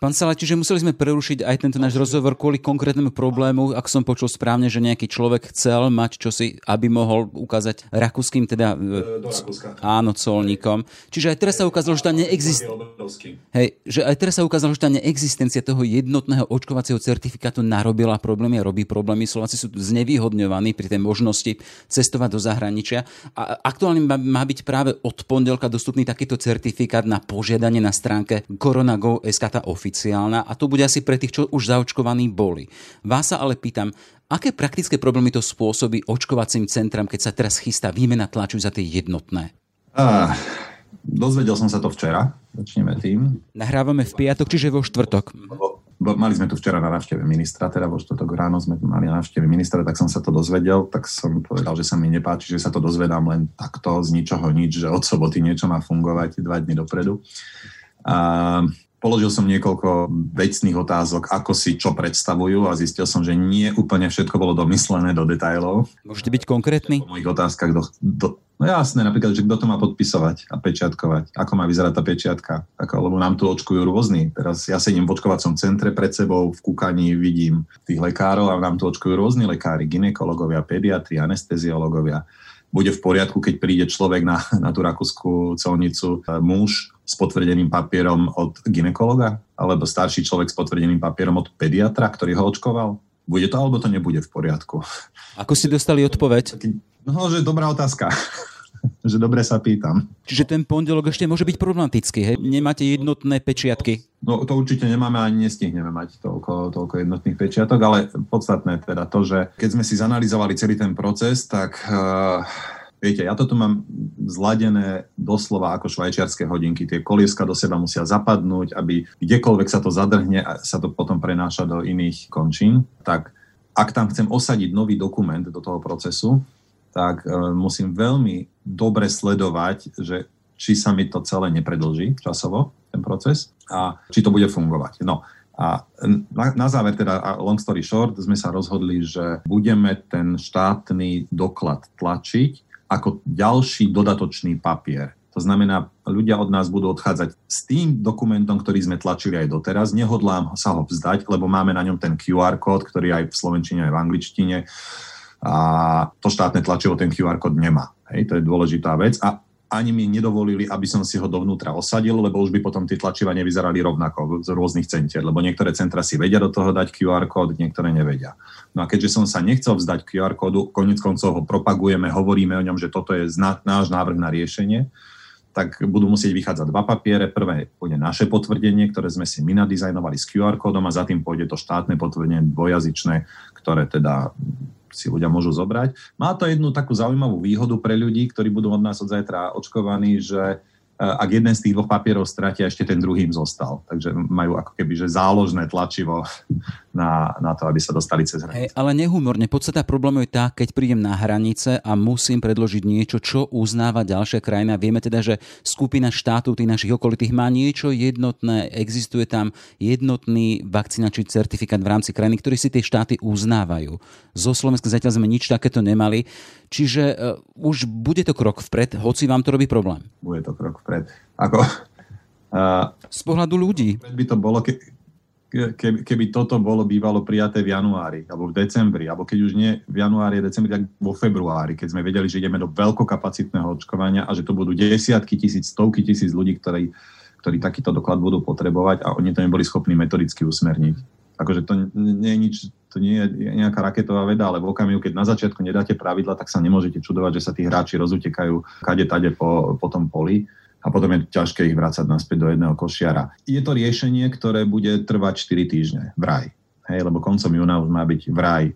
Pán Sala, čiže museli sme prerušiť aj tento náš rozhovor kvôli konkrétnemu problému, ak som počul správne, že nejaký človek chcel mať čosi, aby mohol ukázať rakúskym, teda Do Rakúska. áno, colníkom. Čiže aj teraz sa ukázalo, že tá neexistuje. Hej, že aj teraz sa ukázalo, že tá neexistencia toho jednotného očkovacieho certifikátu narobila problémy a robí problémy. Slováci sú znevýhodňovaní pri tej možnosti cestovať do zahraničia. A aktuálne má, má byť práve od pondelka dostupný takýto certifikát na požiadanie na stránke koronago.sk tá oficiálna a to bude asi pre tých, čo už zaočkovaní boli. Vás sa ale pýtam, aké praktické problémy to spôsobí očkovacím centram, keď sa teraz chystá výmena tlaču za tie jednotné? Ah, dozvedel som sa to včera, začneme tým. Nahrávame v piatok, čiže vo štvrtok. Bo, mali sme tu včera na návšteve ministra, teda vo štvrtok ráno sme tu mali na návšteve ministra, tak som sa to dozvedel, tak som povedal, že sa mi nepáči, že sa to dozvedám len takto z ničoho nič, že od soboty niečo má fungovať dva dni dopredu. A položil som niekoľko vecných otázok, ako si čo predstavujú a zistil som, že nie úplne všetko bolo domyslené do detajlov. Môžete byť konkrétny? Po mojich otázkach, do, do, no jasné, napríklad, že kto to má podpisovať a pečiatkovať, ako má vyzerať tá pečiatka, ako, lebo nám tu očkujú rôzni. Teraz ja sedím v očkovacom centre pred sebou, v kúkaní vidím tých lekárov a nám tu očkujú rôzni lekári, ginekologovia, pediatri, anesteziológovia bude v poriadku, keď príde človek na, <laughs> na tú rakúskú colnicu, muž s potvrdeným papierom od ginekologa, alebo starší človek s potvrdeným papierom od pediatra, ktorý ho očkoval? Bude to, alebo to nebude v poriadku? Ako ste dostali odpoveď? No, že dobrá otázka. <laughs> <laughs> že dobre sa pýtam. Čiže ten pondelok ešte môže byť problematický, hej? Nemáte jednotné pečiatky? No to určite nemáme ani nestihneme mať toľko, toľko jednotných pečiatok, ale podstatné teda to, že keď sme si zanalizovali celý ten proces, tak uh, viete, ja to tu mám zladené doslova ako švajčiarske hodinky. Tie kolieska do seba musia zapadnúť, aby kdekoľvek sa to zadrhne a sa to potom prenáša do iných končín. Tak ak tam chcem osadiť nový dokument do toho procesu, tak uh, musím veľmi dobre sledovať, že či sa mi to celé nepredlží časovo, ten proces, a či to bude fungovať. No, a na, na záver, teda long story short, sme sa rozhodli, že budeme ten štátny doklad tlačiť ako ďalší dodatočný papier. To znamená, ľudia od nás budú odchádzať s tým dokumentom, ktorý sme tlačili aj doteraz. Nehodlám sa ho vzdať, lebo máme na ňom ten QR kód, ktorý aj v slovenčine, aj v angličtine. A to štátne tlačivo ten QR kód nemá. Hej, to je dôležitá vec. A ani mi nedovolili, aby som si ho dovnútra osadil, lebo už by potom tie tlačiva nevyzerali rovnako z rôznych centier, lebo niektoré centra si vedia do toho dať QR kód, niektoré nevedia. No a keďže som sa nechcel vzdať QR kódu, konec koncov ho propagujeme, hovoríme o ňom, že toto je náš návrh na riešenie, tak budú musieť vychádzať dva papiere. Prvé pôjde naše potvrdenie, ktoré sme si my nadizajnovali s QR kódom a za tým pôjde to štátne potvrdenie dvojazyčné, ktoré teda si ľudia môžu zobrať. Má to jednu takú zaujímavú výhodu pre ľudí, ktorí budú od nás od zajtra očkovaní, že ak jeden z tých dvoch papierov stratia, ešte ten druhý im zostal. Takže majú ako keby že záložné tlačivo na, na to, aby sa dostali cez hranice. Hey, ale nehumorne, podstata problému je tá, keď prídem na hranice a musím predložiť niečo, čo uznáva ďalšia krajina. Vieme teda, že skupina štátov tých našich okolitých má niečo jednotné, existuje tam jednotný vakcinačný certifikát v rámci krajiny, ktorý si tie štáty uznávajú. Zo Slovenska zatiaľ sme nič takéto nemali, čiže uh, už bude to krok vpred, hoci vám to robí problém. Bude to krok vpred. Ako, <laughs> uh, Z pohľadu ľudí. By to bolo, ke, keby, keby toto bolo bývalo prijaté v januári, alebo v decembri, alebo keď už nie v januári decembri, tak vo februári, keď sme vedeli, že ideme do veľkokapacitného očkovania a že to budú desiatky tisíc, stovky tisíc ľudí, ktorí, ktorí takýto doklad budú potrebovať a oni to neboli schopní metodicky usmerniť. Akože to nie je nič, to nie je nejaká raketová veda, ale v okamihu, keď na začiatku nedáte pravidla, tak sa nemôžete čudovať, že sa tí hráči rozutekajú kade tade po, po tom poli a potom je ťažké ich vrácať naspäť do jedného košiara. Je to riešenie, ktoré bude trvať 4 týždne, vraj. Hej, lebo koncom júna už má byť vraj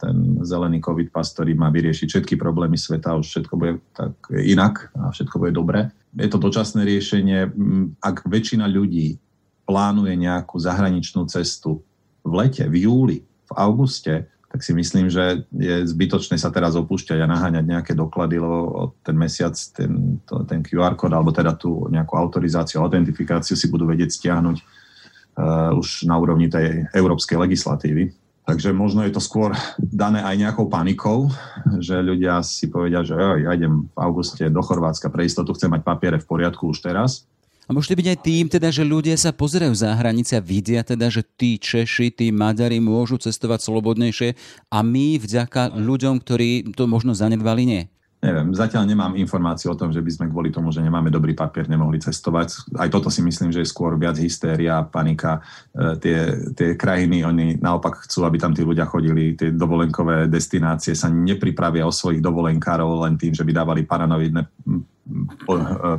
ten zelený COVID pas, ktorý má vyriešiť všetky problémy sveta, už všetko bude tak inak a všetko bude dobre. Je to dočasné riešenie. Ak väčšina ľudí plánuje nejakú zahraničnú cestu v lete, v júli, v auguste, tak si myslím, že je zbytočné sa teraz opúšťať a naháňať nejaké doklady, lebo ten mesiac ten, to, ten QR kód alebo teda tú nejakú autorizáciu, autentifikáciu si budú vedieť stiahnuť uh, už na úrovni tej európskej legislatívy. Takže možno je to skôr dané aj nejakou panikou, že ľudia si povedia, že ja idem v auguste do Chorvátska pre istotu, chcem mať papiere v poriadku už teraz a môže byť aj tým, teda, že ľudia sa pozerajú za hranice a vidia teda, že tí Češi, tí Maďari môžu cestovať slobodnejšie a my vďaka ľuďom, ktorí to možno zanedbali, nie. Neviem, zatiaľ nemám informáciu o tom, že by sme kvôli tomu, že nemáme dobrý papier, nemohli cestovať. Aj toto si myslím, že je skôr viac hystéria, panika. E, tie, tie krajiny, oni naopak chcú, aby tam tí ľudia chodili. Tie dovolenkové destinácie sa nepripravia o svojich dovolenkárov len tým, že by dávali paranoidné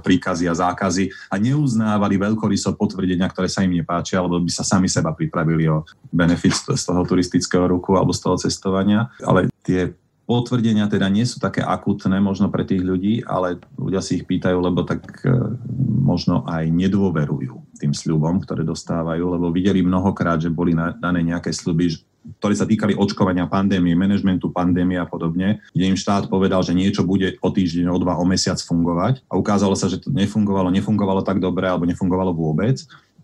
príkazy a zákazy a neuznávali veľkoryso potvrdenia, ktoré sa im nepáčia, alebo by sa sami seba pripravili o benefit z toho turistického ruku alebo z toho cestovania. Ale tie potvrdenia teda nie sú také akutné možno pre tých ľudí, ale ľudia si ich pýtajú, lebo tak e, možno aj nedôverujú tým sľubom, ktoré dostávajú, lebo videli mnohokrát, že boli dané nejaké sľuby, ktoré sa týkali očkovania pandémie, manažmentu pandémie a podobne, kde im štát povedal, že niečo bude o týždeň, o dva, o mesiac fungovať a ukázalo sa, že to nefungovalo, nefungovalo tak dobre alebo nefungovalo vôbec.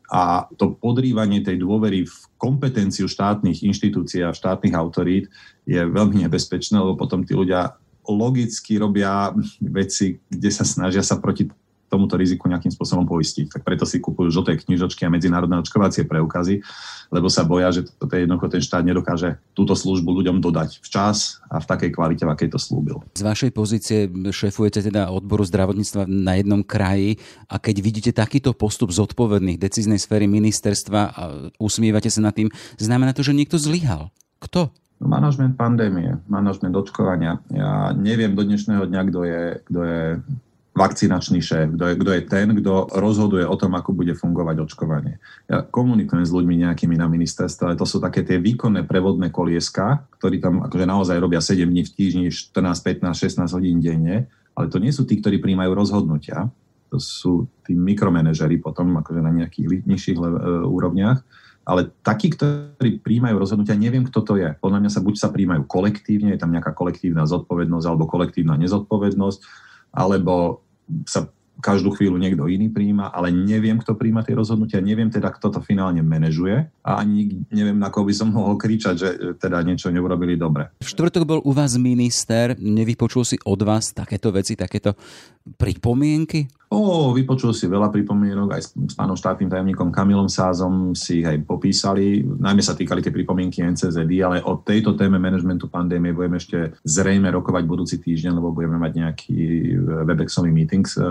A to podrývanie tej dôvery v kompetenciu štátnych inštitúcií a štátnych autorít je veľmi nebezpečné, lebo potom tí ľudia logicky robia veci, kde sa snažia sa proti tomuto riziku nejakým spôsobom poistiť. Tak preto si kupujú žlté knižočky a medzinárodné očkovacie preukazy, lebo sa boja, že to je jednoducho ten štát nedokáže túto službu ľuďom dodať včas a v takej kvalite, v akej to slúbil. Z vašej pozície šéfujete teda odboru zdravotníctva na jednom kraji a keď vidíte takýto postup zodpovedných decíznej sféry ministerstva a usmievate sa nad tým, znamená to, že niekto zlyhal. Kto? Manažment pandémie, manažment očkovania. Ja neviem do dnešného dňa, kto je, kto je vakcinačný šéf, kto je, kto je ten, kto rozhoduje o tom, ako bude fungovať očkovanie. Ja komunikujem s ľuďmi nejakými na ministerstve, ale to sú také tie výkonné prevodné kolieska, ktorí tam akože naozaj robia 7 dní v týždni, 14, 15, 16 hodín denne, ale to nie sú tí, ktorí príjmajú rozhodnutia, to sú tí mikromenežery potom akože na nejakých nižších e, úrovniach, ale takí, ktorí príjmajú rozhodnutia, neviem, kto to je. Podľa mňa sa buď sa príjmajú kolektívne, je tam nejaká kolektívna zodpovednosť alebo kolektívna nezodpovednosť, alebo sa každú chvíľu niekto iný príjma, ale neviem, kto príjma tie rozhodnutia, neviem teda, kto to finálne manažuje a ani neviem, na koho by som <laughs> mohol kričať, že teda niečo neurobili dobre. V štvrtok bol u vás minister, nevypočul si od vás takéto veci, takéto pripomienky? O, vypočul si veľa pripomienok, aj s, pánom štátnym tajomníkom Kamilom Sázom si ich aj popísali. Najmä sa týkali tie pripomienky NCZD, ale o tejto téme managementu pandémie budeme ešte zrejme rokovať budúci týždeň, lebo budeme mať nejaký e, Webexový meeting s e,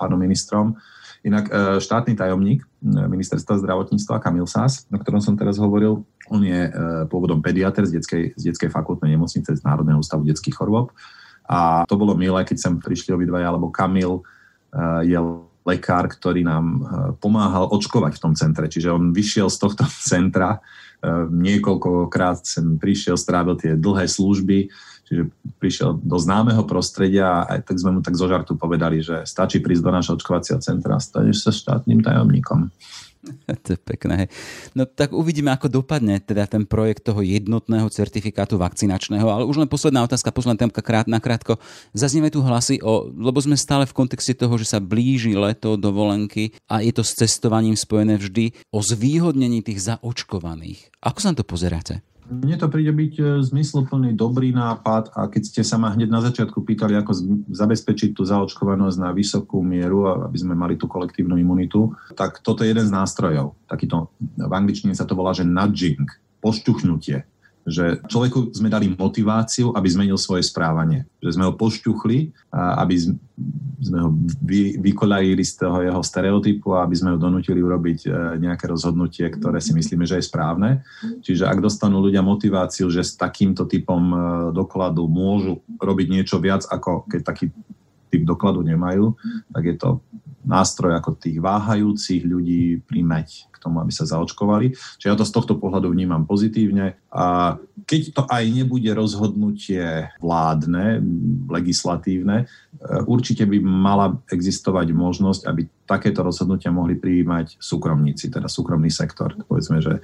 pánom ministrom. Inak e, štátny tajomník ministerstva zdravotníctva Kamil Sás, o ktorom som teraz hovoril, on je pôvodom pediatr z detskej, z detskej fakultnej nemocnice z Národného ústavu detských chorôb. A to bolo milé, keď sem prišli obidvaja, alebo Kamil je lekár, ktorý nám e, pomáhal očkovať v tom centre. Čiže on vyšiel z tohto <laughs> centra, e, niekoľkokrát sem prišiel, strávil tie dlhé služby, čiže prišiel do známeho prostredia a tak sme mu tak zo žartu povedali, že stačí prísť do našho očkovacieho centra a staneš sa štátnym tajomníkom. <laughs> to je pekné. No tak uvidíme, ako dopadne teda ten projekt toho jednotného certifikátu vakcinačného, ale už len posledná otázka, posledná témka krát, nakrátko. Zaznieme tu hlasy, o, lebo sme stále v kontexte toho, že sa blíži leto dovolenky a je to s cestovaním spojené vždy o zvýhodnení tých zaočkovaných. Ako sa na to pozeráte? Mne to príde byť e, zmysluplný, dobrý nápad a keď ste sa ma hneď na začiatku pýtali, ako zabezpečiť tú zaočkovanosť na vysokú mieru, aby sme mali tú kolektívnu imunitu, tak toto je jeden z nástrojov. Takýto, v angličtine sa to volá, že nudging, pošťuchnutie. Že človeku sme dali motiváciu, aby zmenil svoje správanie. Že sme ho pošťuchli, aby sme ho vy, vykolajili z toho jeho stereotypu a aby sme ho donútili urobiť e, nejaké rozhodnutie, ktoré si myslíme, že je správne. Čiže ak dostanú ľudia motiváciu, že s takýmto typom e, dokladu môžu robiť niečo viac, ako keď taký typ dokladu nemajú, tak je to nástroj ako tých váhajúcich ľudí primeť k tomu, aby sa zaočkovali. Čiže ja to z tohto pohľadu vnímam pozitívne a keď to aj nebude rozhodnutie vládne, legislatívne, určite by mala existovať možnosť, aby takéto rozhodnutia mohli prijímať súkromníci, teda súkromný sektor. Povedzme, že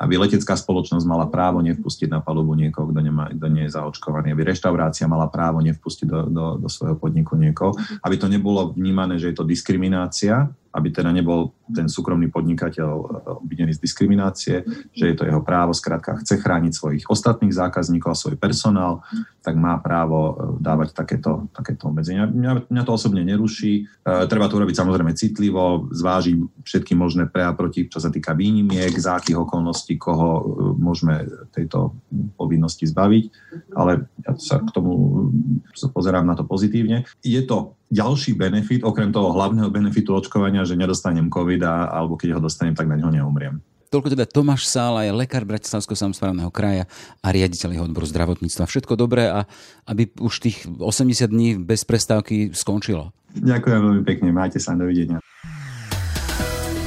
aby letecká spoločnosť mala právo nevpustiť na palubu niekoho, kto, nemá, kto nie je zaočkovaný, aby reštaurácia mala právo nevpustiť do, do, do svojho podniku niekoho, aby to nebolo vnímané, že je to diskriminácia, aby teda nebol ten súkromný podnikateľ eh, obvinený z diskriminácie, že je to jeho právo, skrátka chce chrániť svojich ostatných zákazníkov a svoj personál, tak má právo eh, dávať takéto, takéto obmedzenia. Mňa, mňa to osobne neruší. E, treba to urobiť samozrejme citlivo, zvážiť všetky možné pre a proti, čo sa týka výnimiek, za akých okolností, koho e, môžeme tejto povinnosti zbaviť, ale ja sa k tomu pozerám na to pozitívne. Je to ďalší benefit, okrem toho hlavného benefitu očkovania, že nedostanem COVID a, alebo keď ho dostanem, tak na ňo neumriem. Toľko teda Tomáš Sála, je lekár Bratislavského samozprávneho kraja a riaditeľ jeho odboru zdravotníctva. Všetko dobré a aby už tých 80 dní bez prestávky skončilo. Ďakujem veľmi pekne, majte sa, dovidenia.